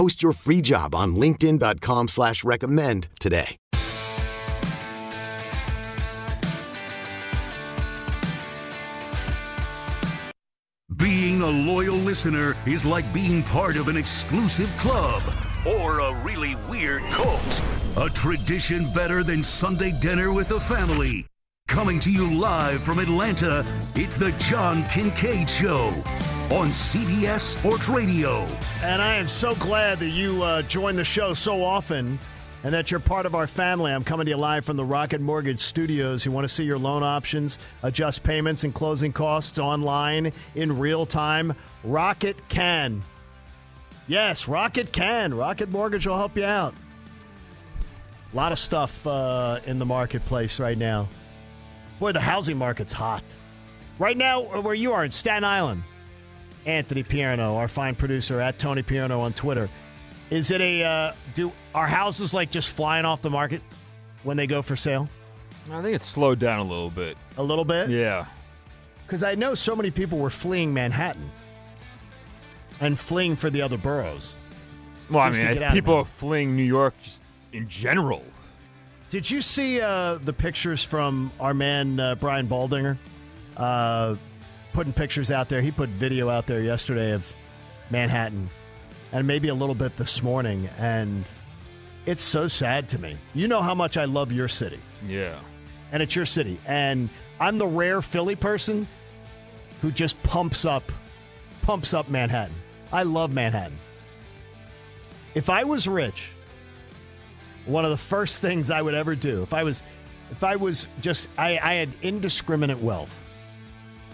Post your free job on LinkedIn.com slash recommend today. Being a loyal listener is like being part of an exclusive club or a really weird cult. A tradition better than Sunday dinner with the family. Coming to you live from Atlanta, it's the John Kincade Show on CBS Sports Radio. And I am so glad that you uh, join the show so often and that you're part of our family. I'm coming to you live from the Rocket Mortgage Studios. You want to see your loan options, adjust payments and closing costs online in real time? Rocket can. Yes, Rocket can. Rocket Mortgage will help you out. A lot of stuff uh, in the marketplace right now. Boy, the housing market's hot. Right now, where you are in Staten Island, Anthony Pierno, our fine producer at Tony Pierno on Twitter. Is it a uh, do are houses like just flying off the market when they go for sale? I think it's slowed down a little bit. A little bit, Yeah. Because I know so many people were fleeing Manhattan and fleeing for the other boroughs. Well, I mean, I- people are fleeing New York just in general. Did you see uh, the pictures from our man uh, Brian Baldinger? Putting pictures out there. He put video out there yesterday of Manhattan, and maybe a little bit this morning. And it's so sad to me. You know how much I love your city, Yeah. and it's your city. And I'm the rare Philly person who just pumps up, pumps up Manhattan. I love Manhattan. If I was rich, one of the first things I would ever do if I was if I was just I, I had indiscriminate wealth,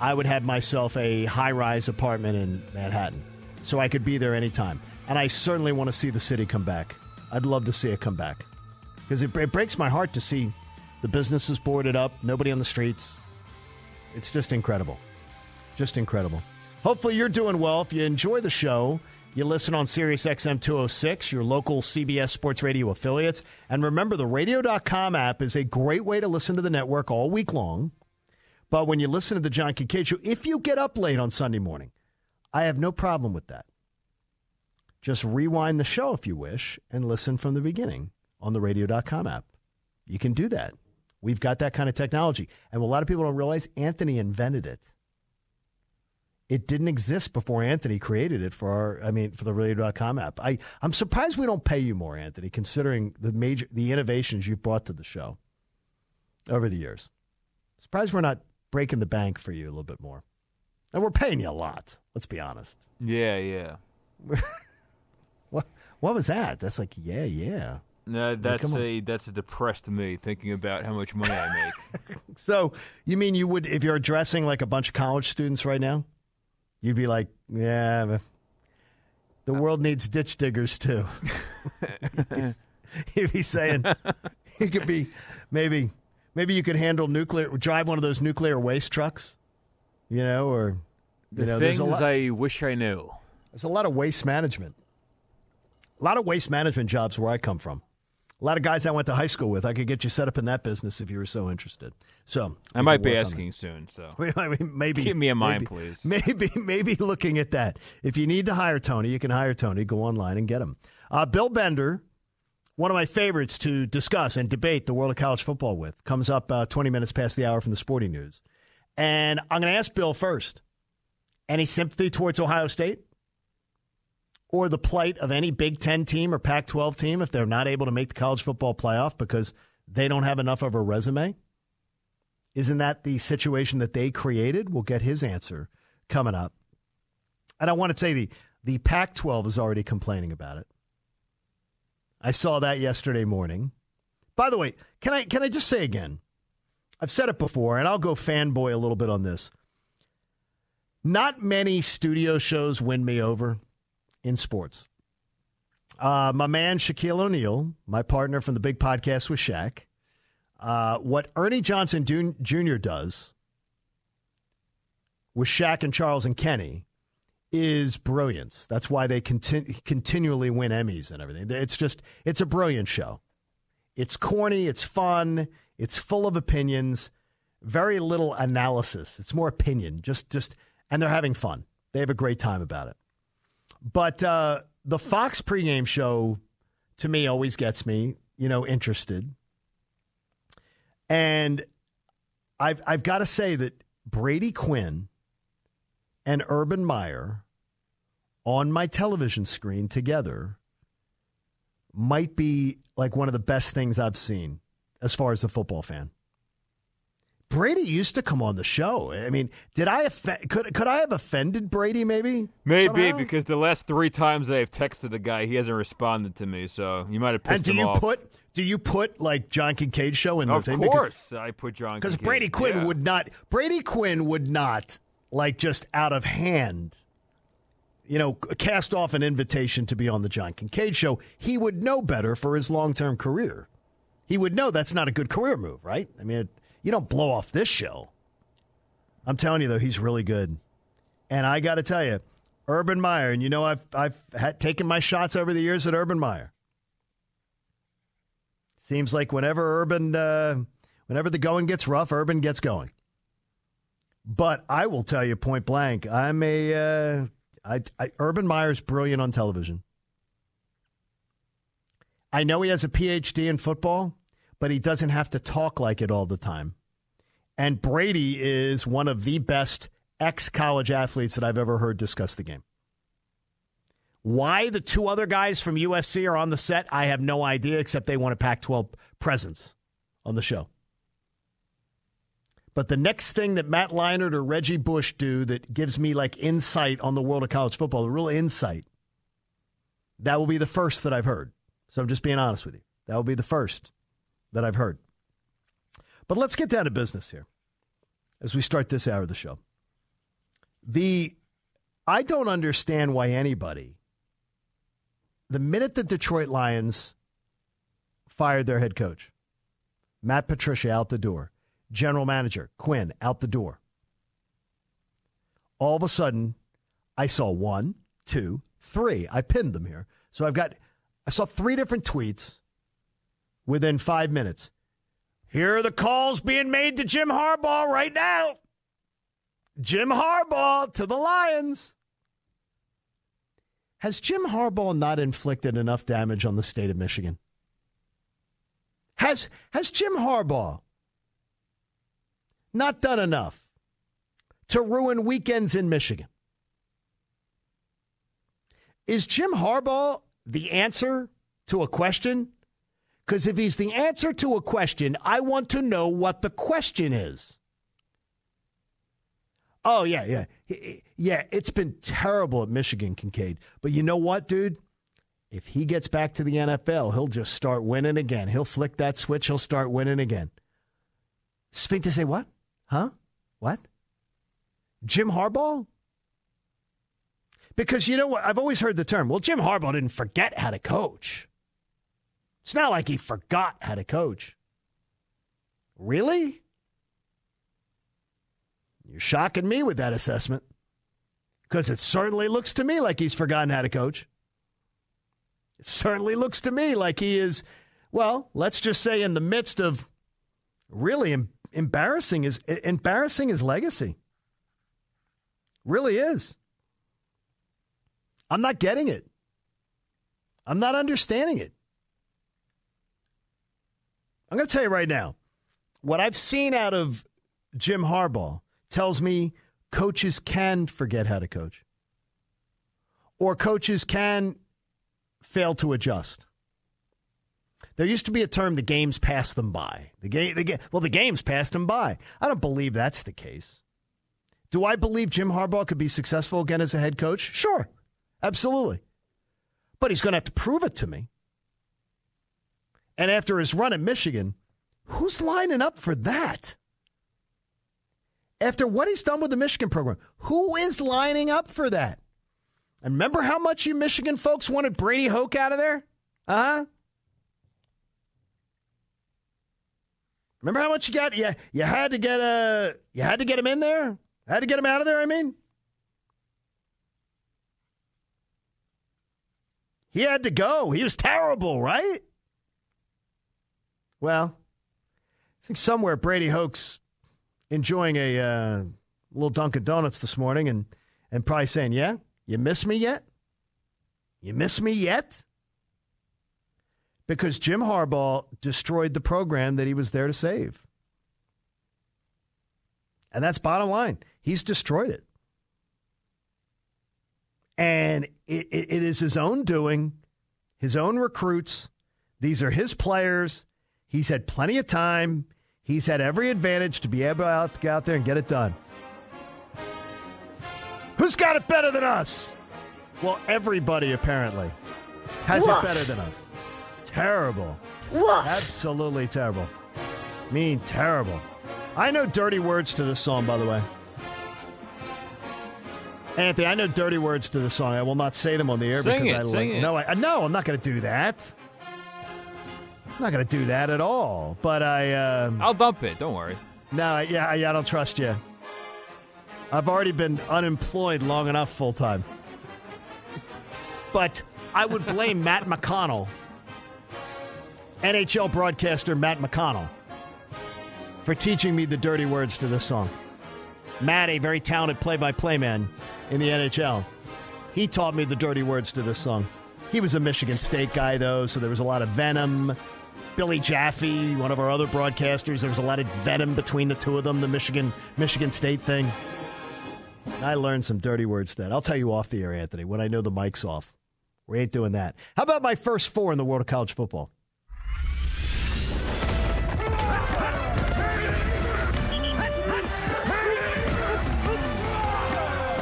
I would have myself a high rise apartment in Manhattan so I could be there anytime. And I certainly want to see the city come back. I'd love to see it come back because it, it breaks my heart to see the businesses boarded up, nobody on the streets. It's just incredible. Just incredible. Hopefully, you're doing well. If you enjoy the show, you listen on Sirius XM 206, your local CBS Sports Radio affiliates. And remember, the radio.com app is a great way to listen to the network all week long. But when you listen to the John Kincade Show, if you get up late on Sunday morning, I have no problem with that. Just rewind the show if you wish and listen from the beginning on the radio.com app. You can do that. We've got that kind of technology. And a lot of people don't realize, Anthony invented it. It didn't exist before Anthony created it for our, I mean, for the radio.com app. I, I'm surprised we don't pay you more, Anthony, considering the major, the innovations you've brought to the show over the years. Surprised we're not breaking the bank for you a little bit more. And we're paying you a lot, let's be honest. Yeah, yeah. What, what was that? That's like, yeah, yeah. No, that's on. a that's a depressed me thinking about how much money I make. So you mean you would, if you're addressing like a bunch of college students right now, you'd be like, yeah, the uh, world needs ditch diggers too. He'd be saying, he could be maybe, maybe you could handle nuclear, drive one of those nuclear waste trucks, you know, or The you know, there's things a lot, I wish I knew. there's a lot of waste management, a lot of waste management jobs where I come from. A lot of guys I went to high school with. I could get you set up in that business if you were so interested. So I might be work on that. asking soon, so I mean, maybe Keep me in mind, maybe- please. Maybe, maybe looking at that. If you need to hire Tony, you can hire Tony. Go online and get him. Uh, Bill Bender, one of my favorites to discuss and debate the world of college football with, comes up uh, 20 minutes past the hour from the Sporting News, and I'm going to ask Bill first. Any sympathy towards Ohio State? Or the plight of any Big Ten team or Pac 12 team if they're not able to make the college football playoff because they don't have enough of a resume? Isn't that the situation that they created? We'll get his answer coming up. And I want to say the, the Pac 12 is already complaining about it. I saw that yesterday morning. By the way, can I can I just say again? I've said it before, and I'll go fanboy a little bit on this. Not many studio shows win me over in sports. Uh, my man Shaquille O'Neal, my partner from the big podcast with Shaq, uh, what Ernie Johnson Jr. does with Shaq and Charles and Kenny is brilliance. That's why they continu- continually win Emmys and everything. It's just, it's a brilliant show. It's corny, it's fun, it's full of opinions, very little analysis. It's more opinion, just, just, and they're having fun. They have a great time about it. But uh, the Fox pregame show, to me, always gets me, you know, interested. And I've I've got to say that Brady Quinn and Urban Meyer on my television screen together might be like one of the best things I've seen as far as a football fan. Brady used to come on the show. I mean, did I offend, could could I have offended Brady? Maybe, maybe somehow? because the last three times I've texted the guy, he hasn't responded to me. So you might have pissed and do him you off. put do you put like John Kincade show in Of the thing? Of course, I put John because Brady Quinn Yeah. would not. Brady Quinn would not like just out of hand. You know, cast off an invitation to be on the John Kincade show. He would know better for his long term career. He would know that's not a good career move, right? I mean, you don't blow off this show. I'm telling you though, he's really good. And I got to tell you, Urban Meyer, and you know I've I've had, taken my shots over the years at Urban Meyer. Seems like whenever Urban, uh, whenever the going gets rough, Urban gets going. But I will tell you point blank, I'm a uh, I, I, Urban Meyer's brilliant on television. I know he has a PhD in football, but he doesn't have to talk like it all the time. And Brady is one of the best ex college athletes that I've ever heard discuss the game. Why the two other guys from USC are on the set, I have no idea, except they want a Pac 12 presence on the show. But the next thing that Matt Leinart or Reggie Bush do that gives me like insight on the world of college football, the real insight, that will be the first that I've heard. So I'm just being honest with you. That will be the first that I've heard. But let's get down to business here as we start this hour of the show. The I don't understand why anybody the minute the Detroit Lions fired their head coach, Matt Patricia out the door, general manager Quinn out the door. All of a sudden, I saw one, two, three. I pinned them here. So I've got I saw three different tweets within five minutes. Here are the calls being made to Jim Harbaugh right now. Jim Harbaugh to the Lions. Has Jim Harbaugh not inflicted enough damage on the state of Michigan? Has has Jim Harbaugh not done enough to ruin weekends in Michigan? Is Jim Harbaugh the answer to a question? Because if he's the answer to a question, I want to know what the question is. Oh, yeah, yeah. Yeah, it's been terrible at Michigan, Kincade. But you know what, dude? If he gets back to the NFL, he'll just start winning again. He'll flick that switch, he'll start winning again. Sphinx to say what? Huh? What? Jim Harbaugh? Because you know what? I've always heard the term, well, Jim Harbaugh didn't forget how to coach. It's not like he forgot how to coach. Really? You're shocking me with that assessment. Because it certainly looks to me like he's forgotten how to coach. It certainly looks to me like he is, well, let's just say in the midst of really embarrassing is embarrassing his legacy. Really is. I'm not getting it. I'm not understanding it. I'm going to tell you right now what I've seen out of Jim Harbaugh tells me coaches can forget how to coach, or coaches can fail to adjust. There used to be a term, the games passed them by. The game, the ga- well, the games passed them by. I don't believe that's the case. Do I believe Jim Harbaugh could be successful again as a head coach? Sure, absolutely. But he's going to have to prove it to me. And after his run at Michigan, who's lining up for that? After what he's done with the Michigan program, who is lining up for that? And remember how much you Michigan folks wanted Brady Hoke out of there? Uh huh. Remember how much you got? Yeah, you, you had to get a, you had to get him in there. Had to get him out of there. I mean, he had to go. He was terrible, right? Well, I think somewhere Brady Hoke's enjoying a uh, little Dunkin' Donuts this morning and and probably saying, "Yeah, you miss me yet? You miss me yet?" Because Jim Harbaugh destroyed the program that he was there to save. And that's bottom line. He's destroyed it. And it, it, it is his own doing, his own recruits. These are his players. He's had plenty of time. He's had every advantage to be able to go out there and get it done. Who's got it better than us? Well, everybody apparently has Woof. it better than us. Terrible. Woof. Absolutely terrible. Mean terrible. I know dirty words to this song, by the way. Anthony, I know dirty words to the song. I will not say them on the air Sing because it, I sing like. it. No, I no, I'm not going to do that. I'm not going to do that at all. But I. Um, I'll dump it. Don't worry. no, I- yeah, I, I don't trust you. I've already been unemployed long enough full time. But I would blame Matt McConnell, NHL broadcaster Matt McConnell, for teaching me the dirty words to this song. Matt, a very talented play by play man in the NHL, he taught me the dirty words to this song. He was a Michigan State guy, though, so there was a lot of venom. Billy Jaffe, one of our other broadcasters, there was a lot of venom between the two of them, the Michigan Michigan State thing. I learned some dirty words then. I'll tell you off the air, Anthony, when I know the mic's off. We ain't doing that. How about my first four in the world of college football?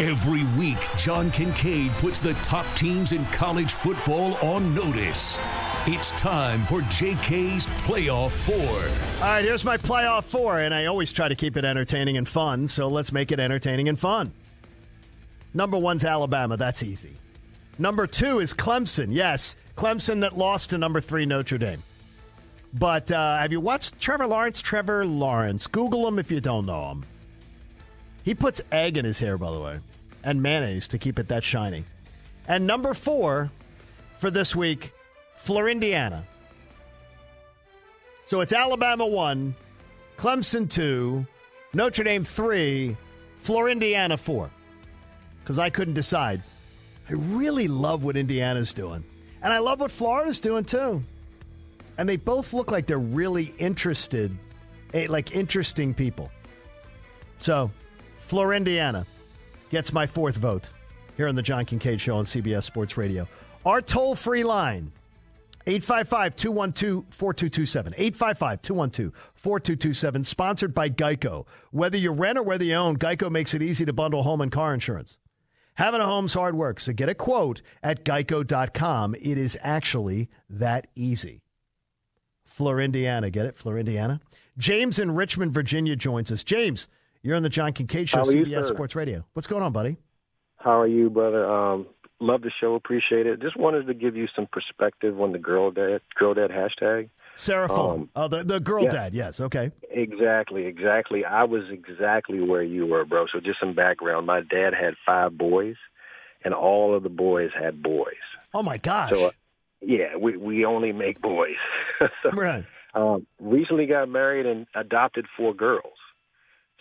Every week, John Kincade puts the top teams in college football on notice. It's time for JK's Playoff Four. All right, here's my playoff four, and I always try to keep it entertaining and fun, so let's make it entertaining and fun. Number one's Alabama. That's easy. Number two is Clemson. Yes, Clemson that lost to number three Notre Dame. But uh, have you watched Trevor Lawrence? Trevor Lawrence. Google him if you don't know him. He puts egg in his hair, by the way, and mayonnaise to keep it that shiny. And number four for this week, Fleur, Indiana. So it's Alabama one, Clemson two, Notre Dame three, Fleur, Indiana four. Because I couldn't decide. I really love what Indiana's doing. And I love what Florida's doing too. And they both look like they're really interested, eh, like interesting people. So, Fleur, Indiana gets my fourth vote here on the John Kincade Show on CBS Sports Radio. Our toll free line, 855 212 4227. 855 212 4227, sponsored by Geico. Whether you rent or whether you own, Geico makes it easy to bundle home and car insurance. Having a home's hard work, so get a quote at geico.com. It is actually that easy. Fleur, Indiana. Get it? Fleur, Indiana. James in Richmond, Virginia joins us. James, you're on the John Kincade Show, How are you, CBS? Sports Radio. What's going on, buddy? How are you, brother? Um, love the show. Appreciate it. Just wanted to give you some perspective on the girl dad, girl dad hashtag. Sarah. Um, oh, the, the girl yeah. dad. Yes. Okay. Exactly, exactly. I was exactly where you were, bro. So just some background. My dad had five boys, and all of the boys had boys. Oh, my gosh. So, uh, yeah, we we only make boys. so, right. um, recently got married and adopted four girls.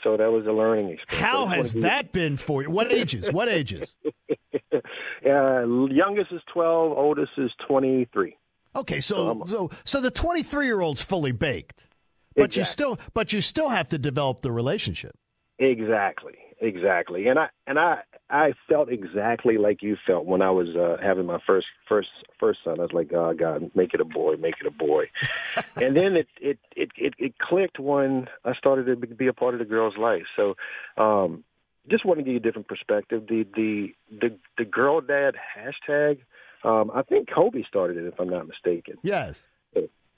So that was a learning experience. How has that been for you? What ages? What ages? uh, youngest is twelve, oldest is twenty three. Okay, so so so the 23 year old's fully baked, but you still but you still have to develop the relationship. Exactly, exactly. And I and I I felt exactly like you felt when I was uh, having my first first first son. I was like, "Oh God, make it a boy, make it a boy." and then it, it it it it clicked when I started to be a part of the girl's life. So, um, just want to give you a different perspective. The the the the girl dad hashtag. Um, I think Kobe started it, if I'm not mistaken. Yes,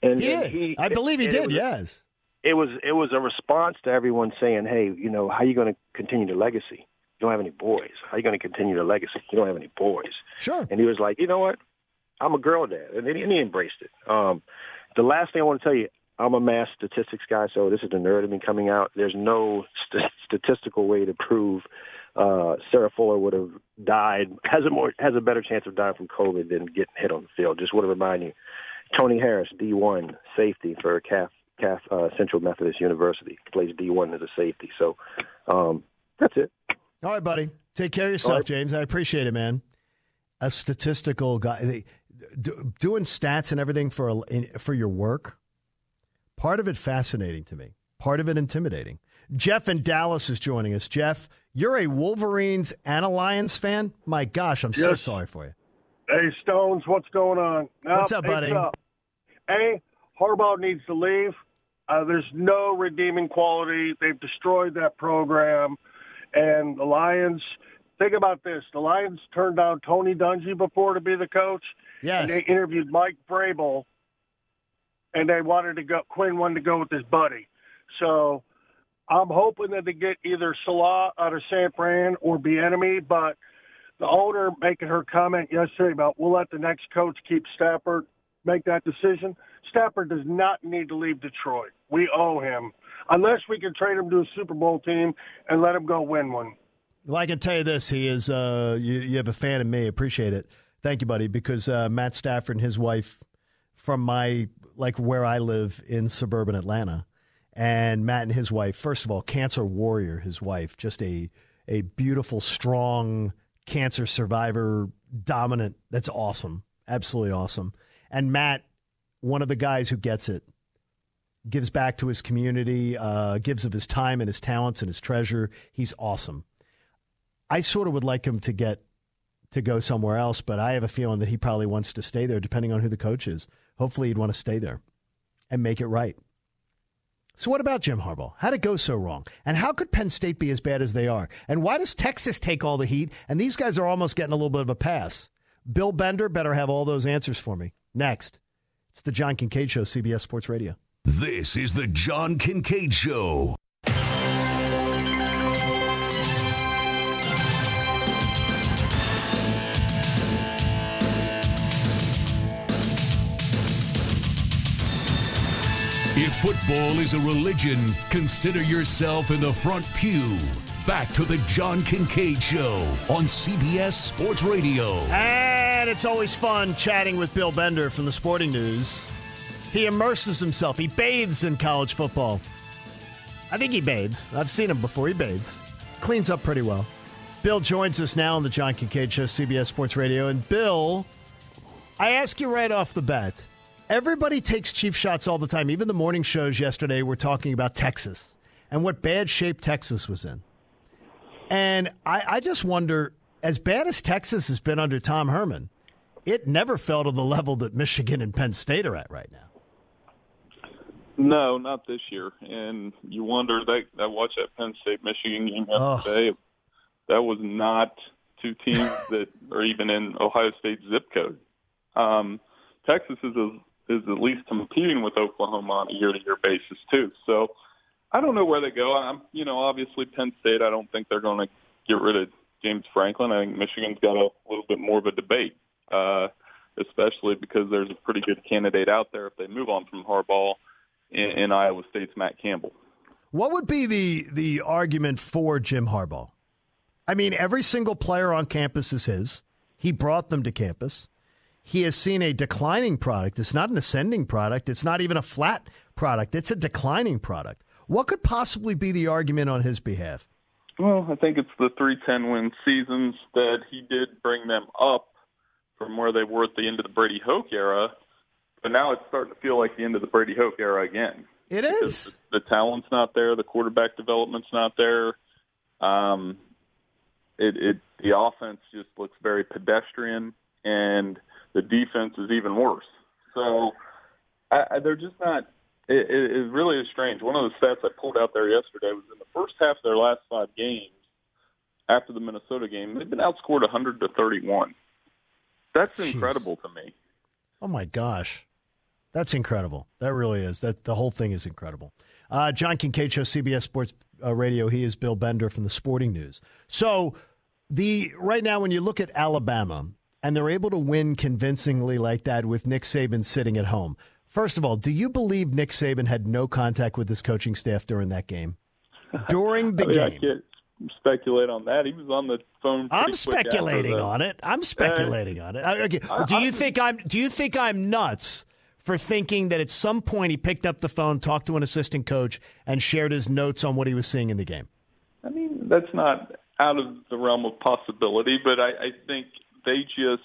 and he and he- I believe he did. was- yes. it was it was a response to everyone saying, "Hey, you know, how are you going to continue the legacy? You don't have any boys. How are you going to continue the legacy? You don't have any boys." Sure. And he was like, "You know what? I'm a girl dad," and he, and he embraced it. Um, the last thing I want to tell you, I'm a math statistics guy, so this is the nerd in me coming out. There's no st- statistical way to prove uh, Sarah Fuller would have died has a more has a better chance of dying from COVID than getting hit on the field. Just want to remind you, Tony Harris, D1 safety for CAF, CAF uh, Central Methodist University, plays D1 as a safety. So um, that's it. All right, buddy. Take care of yourself, right. James. I appreciate it, man. A statistical guy, doing stats and everything for a, in- for your work. Part of it fascinating to me. Part of it intimidating. Jeff in Dallas is joining us. Jeff, you're a Wolverines and a Lions fan. My gosh, I'm so sorry for you. Hey, Stones, what's going on? No, What's up, hey, buddy? up? A, Harbaugh needs to leave. Uh, there's no redeeming quality. They've destroyed that program. And the Lions, think about this. The Lions turned down Tony Dungy before to be the coach. Yes. And they interviewed Mike Vrabel, and they wanted to go, Quinn wanted to go with his buddy. So I'm hoping that they get either Salah out of San Fran or Bieniemy, but the owner making her comment yesterday about we'll let the next coach keep Stafford make that decision. Stafford does not need to leave Detroit. We owe him. Unless we can trade him to a Super Bowl team and let him go win one. Well, I can tell you this: he is. Uh, you, you have a fan in me. Appreciate it. Thank you, buddy. Because uh, Matt Stafford and his wife, from my like where I live in suburban Atlanta, and Matt and his wife. First of all, cancer warrior. His wife, just a a beautiful, strong cancer survivor, dominant. That's awesome. Absolutely awesome. And Matt, one of the guys who gets it gives back to his community, uh, gives of his time and his talents and his treasure. He's awesome. I sort of would like him to get to go somewhere else, but I have a feeling that he probably wants to stay there, depending on who the coach is. Hopefully, he'd want to stay there and make it right. So, what about Jim Harbaugh? How'd it go so wrong? And how could Penn State be as bad as they are? And why does Texas take all the heat? And these guys are almost getting a little bit of a pass. Bill Bender better have all those answers for me. Next, it's the John Kincade Show, CBS Sports Radio. This is the John Kincade Show. If football is a religion, consider yourself in the front pew. Back to the John Kincade Show on CBS Sports Radio. And it's always fun chatting with Bill Bender from the Sporting News. He immerses himself, he bathes in college football. I think he bathes. I've seen him before. He bathes. Cleans up pretty well. Bill joins us now on the John Kincade Show, CBS Sports Radio. And Bill, I ask you right off the bat everybody takes cheap shots all the time. Even the morning shows yesterday were talking about Texas and what bad shape Texas was in. And I, I just wonder, as bad as Texas has been under Tom Herman, it never fell to the level that Michigan and Penn State are at right now. No, not this year. And you wonder that I watched that Penn State Michigan game yesterday. That was not two teams that are even in Ohio State zip code. Um, Texas is a, is at least competing with Oklahoma on a year to year basis too. So I don't know where they go. I'm you know obviously Penn State. I don't think they're going to get rid of James Franklin. I think Michigan's got a little bit more of a debate, uh, especially because there's a pretty good candidate out there if they move on from Harbaugh in, in Iowa State's Matt Campbell. What would be the the argument for Jim Harbaugh? I mean, every single player on campus is his. He brought them to campus. He has seen a declining product. It's not an ascending product. It's not even a flat product. It's a declining product. What could possibly be the argument on his behalf? Well, I think it's the three ten win seasons that he did bring them up from where they were at the end of the Brady Hoke era, but now it's starting to feel like the end of the Brady Hoke era again. It is. The talent's not there, the quarterback development's not there. Um, it, it the offense just looks very pedestrian, and the defense is even worse. So I, I, they're just not. It, it, it really is strange. One of the stats I pulled out there yesterday was in the first half of their last five games after the Minnesota game, they've been outscored 100 to 31. That's Jeez. incredible to me. Oh my gosh, that's incredible. That really is. That the whole thing is incredible. Uh, John Kincade show CBS Sports uh, Radio. He is Bill Bender from the Sporting News. So the right now, when you look at Alabama and they're able to win convincingly like that with Nick Saban sitting at home. First of all, do you believe Nick Saban had no contact with his coaching staff during that game? During the I mean, I game. can't speculate on that. He was on the phone. I'm pretty quick after speculating on it. I'm speculating on it. Uh, Okay. I- Do you I- think I'm? Do you think I'm nuts for thinking that at some point he picked up the phone, talked to an assistant coach, and shared his notes on what he was seeing in the game? I mean, that's not out of the realm of possibility, but I, I think they just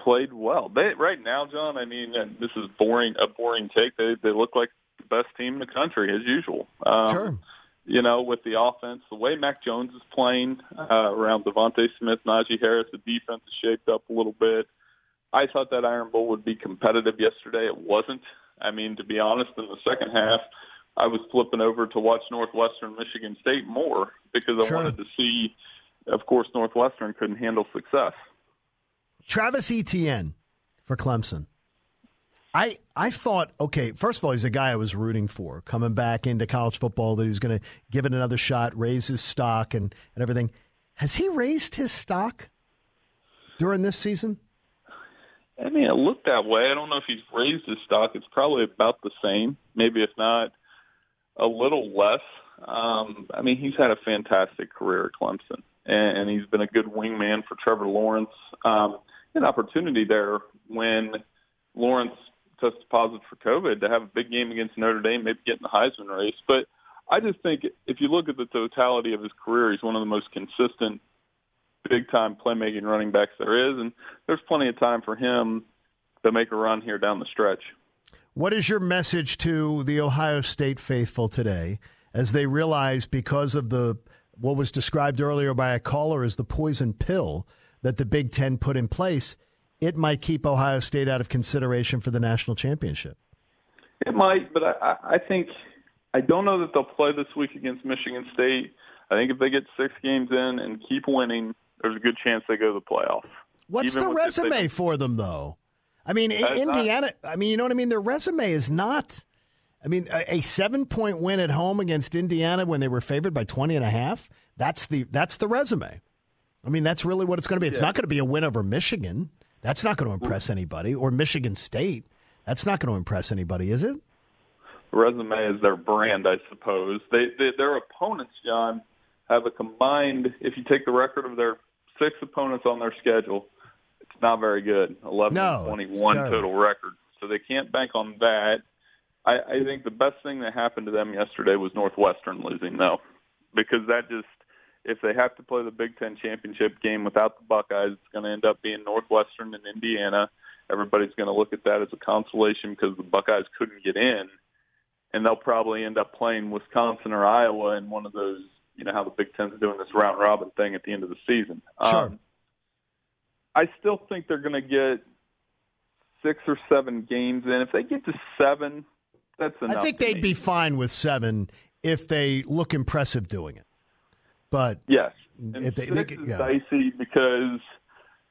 played well. They right now, John. I mean, this is boring a boring take. They they look like the best team in the country as usual. Um, Sure. You know, with the offense, the way Mac Jones is playing uh, around DeVonta Smith, Najee Harris, the defense is shaped up a little bit. I thought that Iron Bowl would be competitive yesterday. It wasn't. I mean, to be honest, in the second half, I was flipping over to watch Northwestern Michigan State more because I Sure. wanted to see. Of course, Northwestern couldn't handle success. Travis Etienne for Clemson. I I thought, okay, first of all, he's a guy I was rooting for coming back into college football that he was going to give it another shot, raise his stock, and, and everything. Has he raised his stock during this season? I mean, it looked that way. I don't know if he's raised his stock. It's probably about the same, maybe if not a little less. Um, I mean, he's had a fantastic career at Clemson, and, and he's been a good wingman for Trevor Lawrence. Um, an opportunity there when Lawrence tested positive for COVID to have a big game against Notre Dame, maybe get in the Heisman race. But I just think if you look at the totality of his career, he's one of the most consistent big time playmaking running backs there is, and there's plenty of time for him to make a run here down the stretch. What is your message to the Ohio State faithful today as they realize because of the what was described earlier by a caller as the poison pill that the Big Ten put in place, it might keep Ohio State out of consideration for the national championship? It might, but I, I I think I don't know that they'll play this week against Michigan State. I think if they get six games in and keep winning, there's a good chance they go to the playoffs. What's Even the resume for them, though? I mean, not- uh, Indiana. I mean, you know what I mean. Their resume is not. I mean, a, a seven-point win at home against Indiana when they were favored by 20 and a half. That's the that's the resume. I mean, that's really what it's going to be. It's Yeah. not going to be a win over Michigan. That's not going to impress mm. anybody. Or Michigan State. That's not going to impress anybody, is it? resume is their brand, I suppose. They, they their opponents, John, have a combined. If you take the record of their six opponents on their schedule, it's not very good. Eleven No, twenty-one total record. So they can't bank on that. I, I think the best thing that happened to them yesterday was Northwestern losing, though, because that just if they have to play the Big Ten championship game without the Buckeyes, it's going to end up being Northwestern and Indiana. Everybody's going to look at that as a consolation because the Buckeyes couldn't get in and they'll probably end up playing Wisconsin or Iowa in one of those. You know how the Big Ten's doing this round robin thing at the end of the season. Sure. Um, I still think they're going to get six or seven games in. If they get to seven, that's enough. I think they'd me. be fine with seven if they look impressive doing it. But yes. And if they- six they- is yeah. dicey because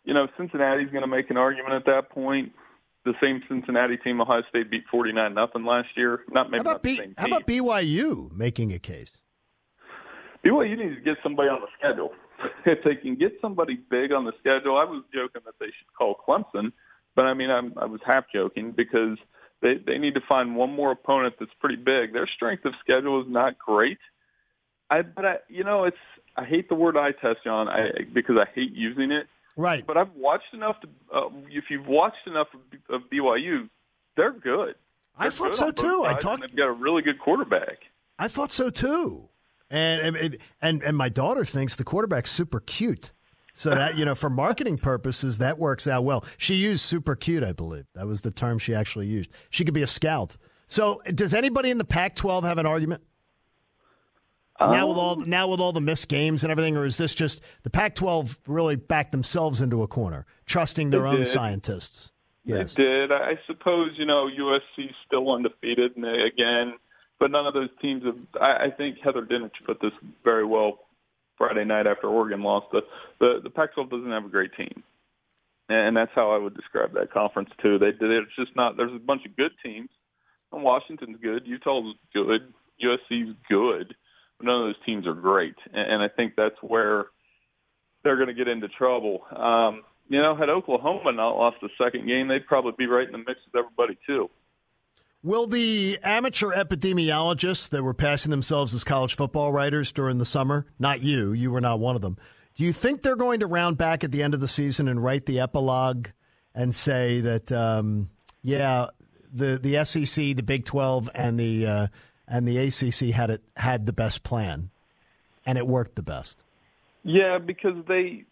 you know Cincinnati's going to make an argument at that point. The same Cincinnati team Ohio State beat forty nine nothing last year. Not maybe how about not the B, same how about BYU making a case? BYU needs to get somebody on the schedule. If they can get somebody big on the schedule, I was joking that they should call Clemson, but I mean I'm, I was half joking because they they need to find one more opponent that's pretty big. Their strength of schedule is not great. I but I you know it's I hate the word eye test, John, I because I hate using it. Right. But I've watched enough to. Uh, if you've watched enough of, of BYU, they're good. I They're thought good so, too. I talked- They've got a really good quarterback. I thought so too. And and and, my daughter thinks the quarterback's super cute. So that you know, for marketing purposes, that works out well. She used super cute, I believe. That was the term she actually used. She could be a scout. So, does anybody in the Pac-12 have an argument? now with all um. now with all the missed games and everything, or is this just the Pac-12 really backed themselves into a corner, trusting their own did. scientists? Yes. They did. I I suppose you know USC's still undefeated, and they, again, but none of those teams have. I, I think Heather Dinich put this very well Friday night after Oregon lost. The the, the Pac-12 doesn't have a great team, and that's how I would describe that conference too. They. It's just not. There's a bunch of good teams. And Washington's good. Utah's good. USC's good. But none of those teams are great, and, and I think that's where they're going to get into trouble. Um, you know, had Oklahoma not lost the second game, they'd probably be right in the mix with everybody too. Will the amateur epidemiologists that were passing themselves as college football writers during the summer, not you, you were not one of them, do you think they're going to round back at the end of the season and write the epilogue and say that, um, yeah, the, the SEC, the Big 12, and the, uh, and the ACC had, it, had the best plan, and it worked the best? Yeah, because they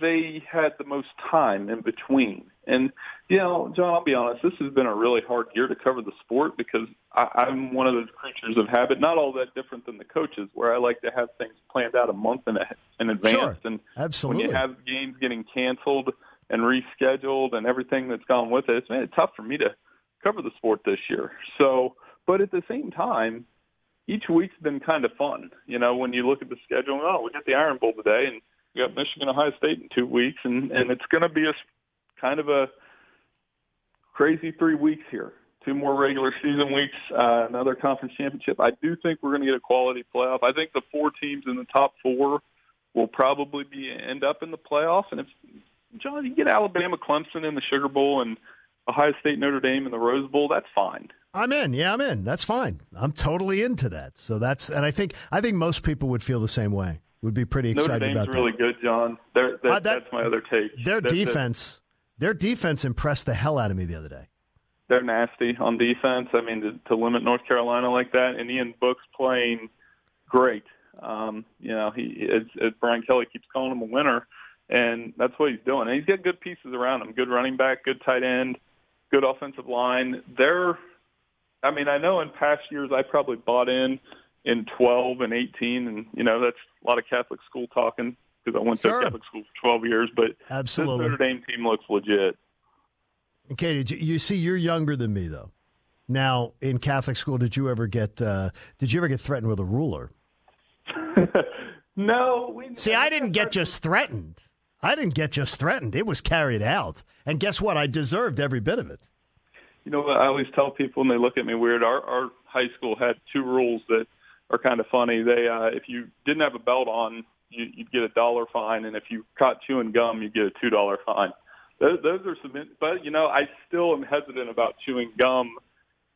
they had the most time in between. And you know, John, I'll be honest, this has been a really hard year to cover the sport because I, I'm one of those creatures of habit. Not all that different than the coaches, where I like to have things planned out a month in, a, in advance. Sure. And Absolutely. when you have games getting canceled and rescheduled and everything that's gone with it, it's made it tough for me to cover the sport this year. So, but at the same time, each week's been kind of fun. You know, when you look at the schedule, oh, we got the Iron Bowl today, and we got Michigan, Ohio State in two weeks, and and it's going to be a kind of a crazy three weeks here. Two more regular season weeks, uh, another conference championship. I do think we're going to get a quality playoff. I think the four teams in the top four will probably be end up in the playoff. And if John, you get Alabama, Clemson in the Sugar Bowl, and Ohio State, Notre Dame in the Rose Bowl, that's fine. I'm in. Yeah, I'm in. That's fine. I'm totally into that. So that's, and I think, I think most people would feel the same way. Would be pretty excited Notre Dame's about that. really good, John. They're, they're, Uh, that- that's my other take. Their they're- defense, their defense impressed the hell out of me the other day. they're nasty on defense. I mean, to, to limit North Carolina like that, and Ian Book's playing great. Um, you know, he as, as Brian Kelly keeps calling him a winner, and that's what he's doing. And he's got good pieces around him: good running back, good tight end, good offensive line. They're, I mean, I know in past years I probably bought in in 12 and 18, and you know that's a lot of Catholic school talking because I went Sure. to Catholic school for 12 years. But Absolutely. this Notre Dame team looks legit. Okay, did you, you see you're younger than me though. Now in Catholic school, did you ever get uh, did you ever get threatened with a ruler? No, we See, I didn't get just threatened. I didn't get just threatened. It was carried out, and guess what? I deserved every bit of it. You know what I always tell people, and they look at me weird. Our our high school had two rules that are kind of funny. They uh, if you didn't have a belt on, you, you'd get a dollar fine, and if you caught chewing gum, you'd get a two dollar fine. Those, those are some, but you know, I still am hesitant about chewing gum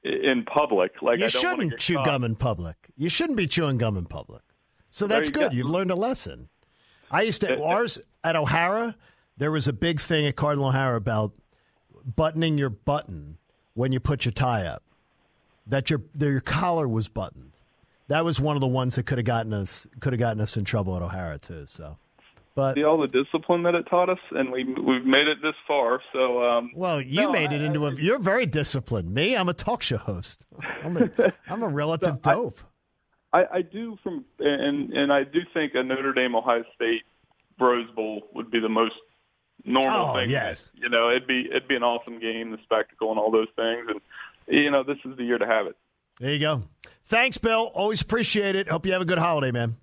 in public. Like you I don't shouldn't chew caught. gum in public. You shouldn't be chewing gum in public. So that's you good. go. You've learned a lesson. I used to ours at O'Hara. There was a big thing at Cardinal O'Hara about buttoning your button when you put your tie up. That your that your collar was buttoned. That was one of the ones that could have gotten us could have gotten us in trouble at O'Hara too. So, but See all the discipline that it taught us, and we we've made it this far. So um, well, you no, made it I- into a. You're very disciplined. Me, I'm a talk show host. I'm a, I'm a relative dope. I, I do from and and I do think a Notre Dame Ohio State Rose Bowl would be the most normal Oh, thing. yes. You know, it'd be it'd be an awesome game, the spectacle and all those things and you know, this is the year to have it. There you go. Thanks, Bill. Always appreciate it. Hope you have a good holiday, man.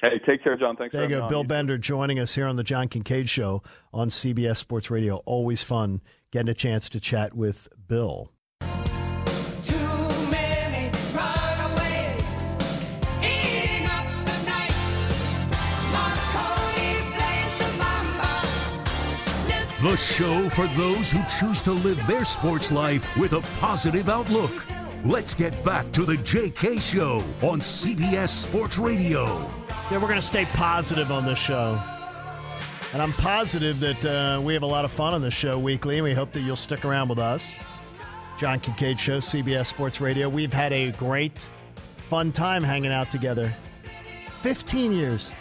Hey, take care, John. Thanks There for you go. Bill on. Bender joining us here on the John Kincade Show on CBS Sports Radio. Always fun getting a chance to chat with Bill. Too many runaways eating up the night. Marconi plays the mamba. The show for those who choose to live their sports life with a positive outlook. Let's get back to the JK Show on CBS Sports Radio. Yeah, we're going to stay positive on this show. And I'm positive that uh, we have a lot of fun on this show weekly, and we hope that you'll stick around with us. John Kincade Show, CBS Sports Radio. We've had a great, fun time hanging out together. 15 years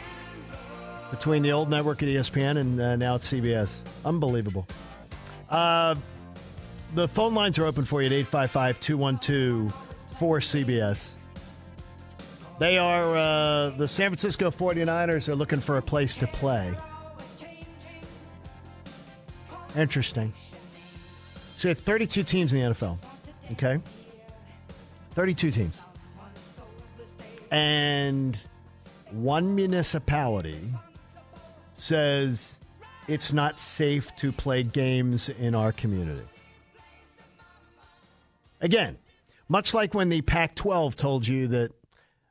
between the old network at ESPN and uh, now at CBS. Unbelievable. Uh, the phone lines are open for you at 855 212 4CBS. They are, uh, the San Francisco 49ers are looking for a place to play. Interesting. So you have 32 teams in the NFL, okay? 32 teams. And one municipality says it's not safe to play games in our community. Again, much like when the Pac-12 told you that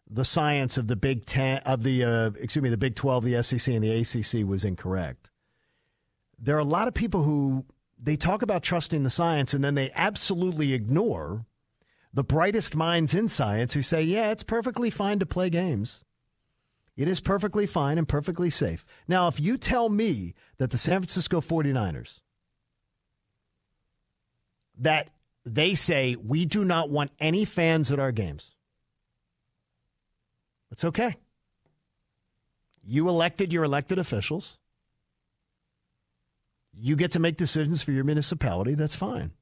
the science of the Big Ten of the uh, excuse me the Big 12, the SEC, and the ACC was incorrect. There are a lot of people who they talk about trusting the science and then they absolutely ignore the brightest minds in science who say, yeah, it's perfectly fine to play games. It is perfectly fine and perfectly safe. Now, if you tell me that the San Francisco 49ers that they say we do not want any fans at our games. It's okay. You elected your elected officials. You get to make decisions for your municipality. That's fine.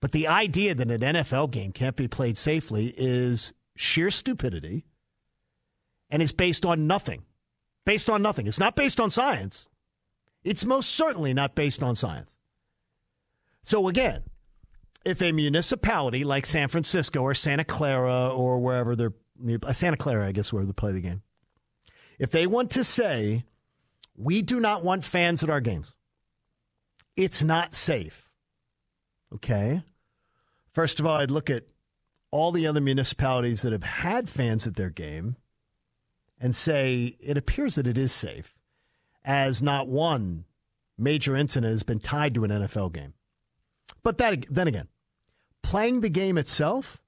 But the idea that an NFL game can't be played safely is sheer stupidity and it's based on nothing. Based on nothing. It's not based on science. It's most certainly not based on science. So, again, if a municipality like San Francisco or Santa Clara or wherever they're, uh, Santa Clara, I guess, where they play the game, if they want to say, we do not want fans at our games, it's not safe. Okay? First of all, I'd look at all the other municipalities that have had fans at their game and say it appears that it is safe, as not one major incident has been tied to an NFL game. But that, then again, playing the game itself.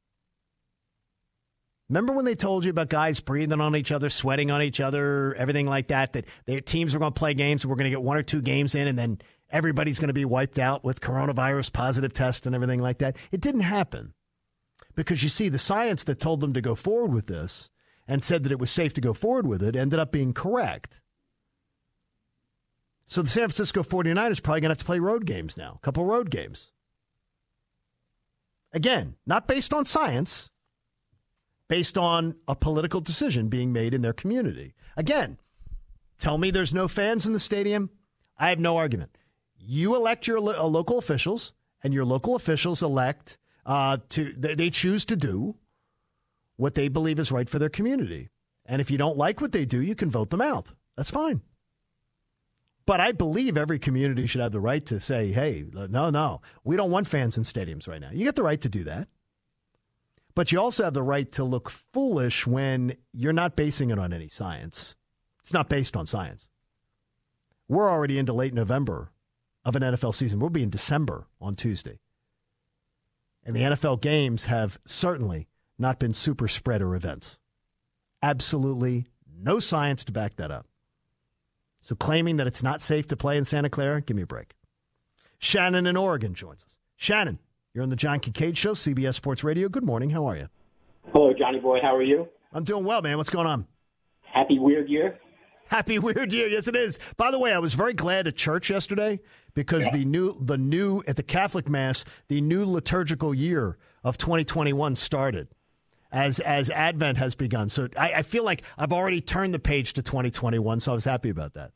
Remember when they told you about guys breathing on each other, sweating on each other, everything like that? That their teams are going to play games and we're going to get one or two games in, and then everybody's going to be wiped out with coronavirus positive test and everything like that. It didn't happen because you see, the science that told them to go forward with this and said that it was safe to go forward with it ended up being correct. So the San Francisco 49ers probably going to have to play road games now, a couple road games. Again, not based on science, based on a political decision being made in their community. Again, tell me there's no fans in the stadium. I have no argument. You elect your lo- uh, local officials, and your local officials elect uh, to they, they choose to do what they believe is right for their community. And if you don't like what they do, you can vote them out. That's fine. But I believe every community should have the right to say, hey, no, no, we don't want fans in stadiums right now. You get the right to do that. But you also have the right to look foolish when you're not basing it on any science. It's not based on science. We're already into late November of an NFL season. We'll be in December on Tuesday. And the NFL games have certainly not been super spreader events. Absolutely no science to back that up. So claiming that it's not safe to play in Santa Clara, give me a break. Shannon in Oregon joins us. Shannon, you're on the John Kincade Show, CBS Sports Radio. Good morning. How are you? Hello, Johnny Boy. How are you? I'm doing well, man. What's going on? Happy weird year. Happy weird year. Yes, it is. By the way, I was very glad at church yesterday because the new the new at the Catholic Mass, the new liturgical year of 2021 started as as Advent has begun. So I, I feel like I've already turned the page to 2021. So I was happy about that.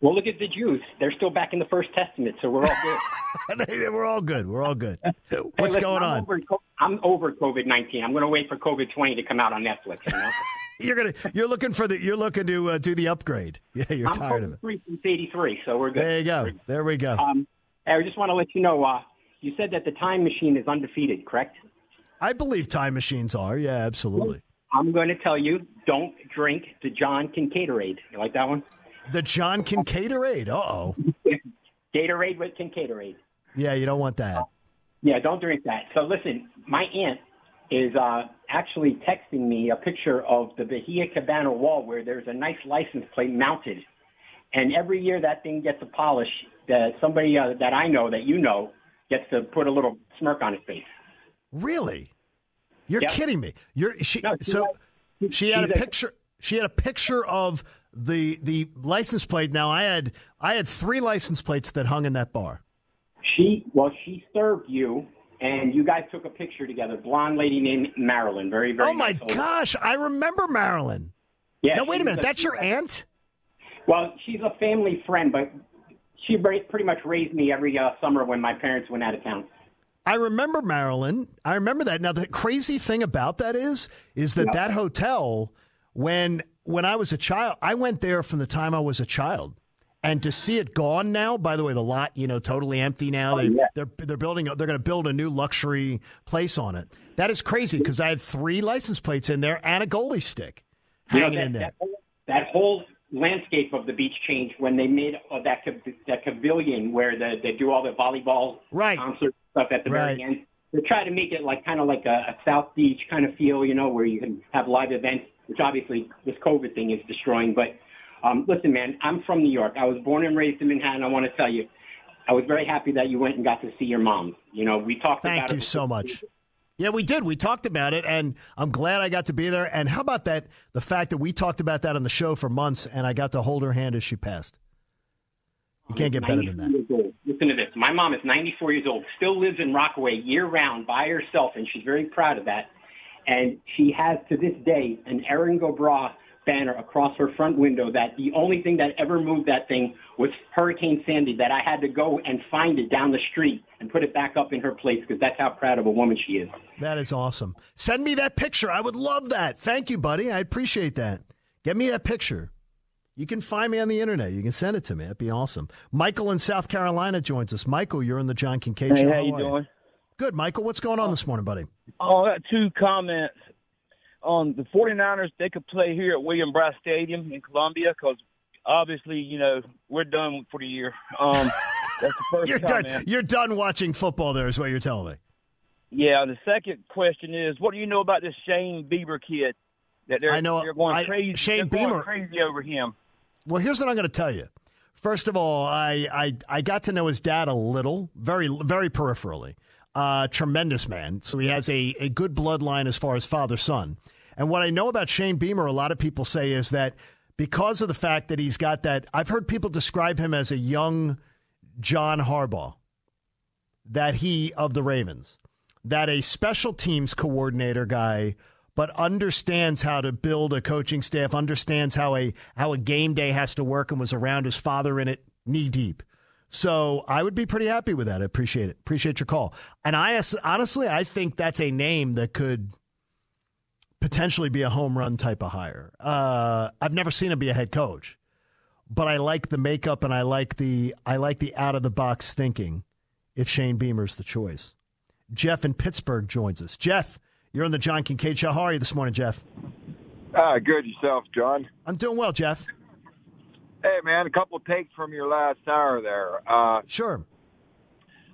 Well, look at the Jews. They're still back in the First Testament, so we're all good. We're all good. We're all good. Hey, What's listen, going I'm on? Over, I'm over COVID nineteen. I'm going to wait for COVID twenty to come out on Netflix. You know? You're gonna you're looking for the you're looking to uh, do the upgrade. Yeah, you're I'm tired of it. free since '83, so we're good. There you go. There we go. Um, I just want to let you know. Uh, you said that the time machine is undefeated, correct? I believe time machines are. Yeah, absolutely. I'm going to tell you, don't drink the John Kincaidorade. You like that one? The John Kincaidorade. Uh oh. Gatorade with Kincaidorade. Yeah, you don't want that. Yeah, don't drink that. So listen, my aunt is uh, actually texting me a picture of the Bahia Cabana wall where there's a nice license plate mounted, and every year that thing gets a polish. That somebody uh, that I know that you know gets to put a little smirk on his face. Really? You're Yep. kidding me. You're she, No, so like- she had a a- picture she had a picture of the the license plate. Now I had I had three license plates that hung in that bar. She well, she served you and you guys took a picture together. Blonde lady named Marilyn. Very, very oh my nice gosh, I remember Marilyn. Yeah, Now wait a minute, was that's your aunt? Well, she's a family friend, but she pretty much raised me every uh, summer when my parents went out of town. I remember Marilyn. I remember that. Now the crazy thing about that is is that Yeah. that hotel when when I was a child, I went there from the time I was a child. And to see it gone now, by the way, the lot, you know, totally empty now. Oh, They, They're they're building. They're going to build a new luxury place on it. That is crazy because I had three license plates in there and a goalie stick hanging that, in there. That whole, that whole landscape of the beach changed when they made uh, that that pavilion where the, they do all the volleyball Right. concert stuff at the Right. very end. They try to make it like kind of like a, a South Beach kind of feel, you know, where you can have live events, which obviously this COVID thing is destroying. But um, listen, man, I'm from New York. I was born and raised in Manhattan. I want to tell you, I was very happy that you went and got to see your mom. You know, we talked Thank about you it. so much. Yeah, we did. We talked about it, and I'm glad I got to be there. And how about that? The fact that we talked about that on the show for months, and I got to hold her hand as she passed. You can't get better than that. 94 years old. Listen to this. My mom is 94 years old, still lives in Rockaway year round by herself, and she's very proud of that. And she has to this day an Erin go Bragh banner across her front window that the only thing that ever moved that thing was Hurricane Sandy, that I had to go and find it down the street and put it back up in her place because that's how proud of a woman she is. That is awesome. Send me that picture. I would love that. Thank you, buddy. I appreciate that. Get me that picture. You can find me on the internet. You can send it to me. That'd be awesome. Michael in South Carolina joins us. Michael, you're in the John Kincade Hey, show. how you are doing? Good, Michael. What's going on this morning, buddy? Oh, I got two comments. On the 49ers, they could play here at Williams-Brice Stadium in Columbia because obviously, you know, we're done for the year. Um, that's the first You're comment. done. You're done watching football. There is what you're telling me. Yeah, the second question is, what do you know about this Shane Bieber kid? That they're, I know- they're going I- crazy. Shane they're Beamer- crazy over him. Well, here's what I'm going to tell you. First of all, I, I I got to know his dad a little, very very peripherally. Uh, tremendous man. So he has a, a good bloodline as far as father son. And what I know about Shane Beamer, a lot of people say is that because of the fact that he's got that, I've heard people describe him as a young John Harbaugh, that he of the Ravens, that a special teams coordinator guy, but understands how to build a coaching staff, understands how a how a game day has to work, and was around his father in it knee deep. So I would be pretty happy with that. I appreciate it. Appreciate your call. And I honestly, I think that's a name that could potentially be a home run type of hire. Uh, I've never seen him be a head coach, but I like the makeup and I like the I like the out of the box thinking. If Shane Beamer's the choice, Jeff in Pittsburgh joins us. Jeff, you're on the John Kincade show. How are you this morning, Jeff? Ah, good yourself, John. I'm doing well, Jeff. Hey, man, a couple takes from your last hour there. Uh, sure.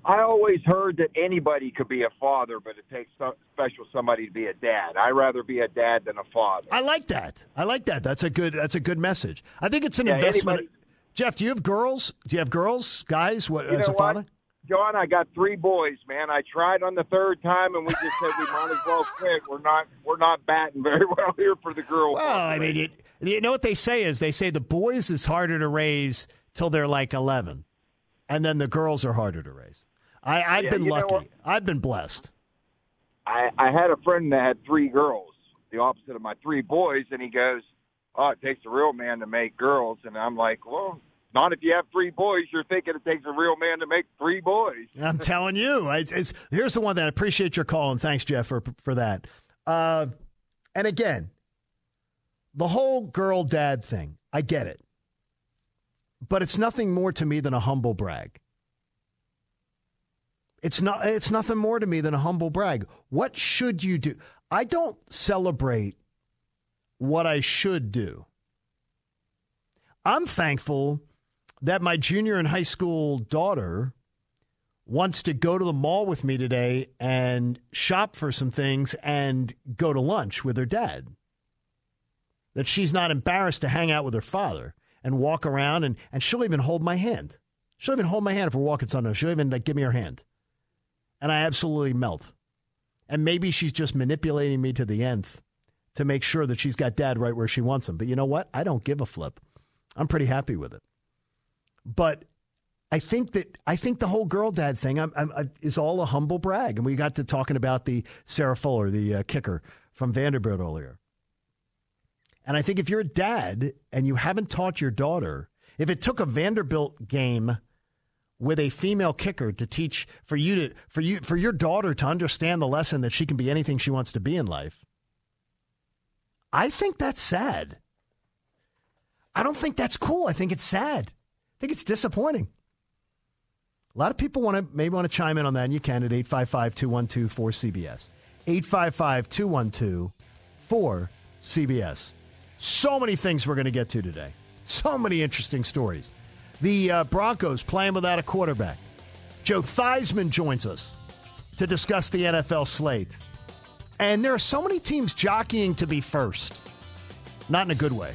I always heard that anybody could be a father, but it takes some special somebody to be a dad. I'd rather be a dad than a father. I like that. I like that. That's a good. That's a good message. I think it's an Yeah, investment. anybody- Jeff, do you have girls? Do you have girls, guys? What as a father? John, I got three boys, man. I tried on the third time, and we just said we might as well quit. We're not, we're not batting very well here for the girls. Well, I mean, it, you know what they say is they say the boys is harder to raise till they're like eleven, and then the girls are harder to raise. I, I've Yeah, been lucky. I've been blessed. I, I had a friend that had three girls, the opposite of my three boys, and he goes, "Oh, it takes a real man to make girls," and I'm like, "Well, not if you have three boys. You're thinking it takes a real man to make three boys." I'm telling you. It's, it's, here's the one that I appreciate your call and thanks, Jeff, for for that. Uh, and again, the whole girl dad thing, I get it, but it's nothing more to me than a humble brag. It's not. It's nothing more to me than a humble brag. What should you do? I don't celebrate what I should do. I'm thankful that my junior and high school daughter wants to go to the mall with me today and shop for some things and go to lunch with her dad. That she's not embarrassed to hang out with her father and walk around and, and she'll even hold my hand. She'll even hold my hand if we're walking somewhere. She'll even like give me her hand. And I absolutely melt. And maybe she's just manipulating me to the nth to make sure that she's got dad right where she wants him. But you know what? I don't give a flip. I'm pretty happy with it. But I think that I think the whole girl dad thing I'm, I'm, is all a humble brag, and we got to talking about the Sarah Fuller, the uh, kicker from Vanderbilt earlier. And I think if you're a dad and you haven't taught your daughter, if it took a Vanderbilt game with a female kicker to teach for you to for you for your daughter to understand the lesson that she can be anything she wants to be in life, I think that's sad. I don't think that's cool. I think it's sad. Think it's disappointing. A lot of people want to maybe want to chime in on that, and you can at 855 212 4CBS. 855 212 4CBS. So many things we're going to get to today. So many interesting stories. The uh, Broncos playing without a quarterback. Joe Theismann joins us to discuss the NFL slate. And there are so many teams jockeying to be first, not in a good way.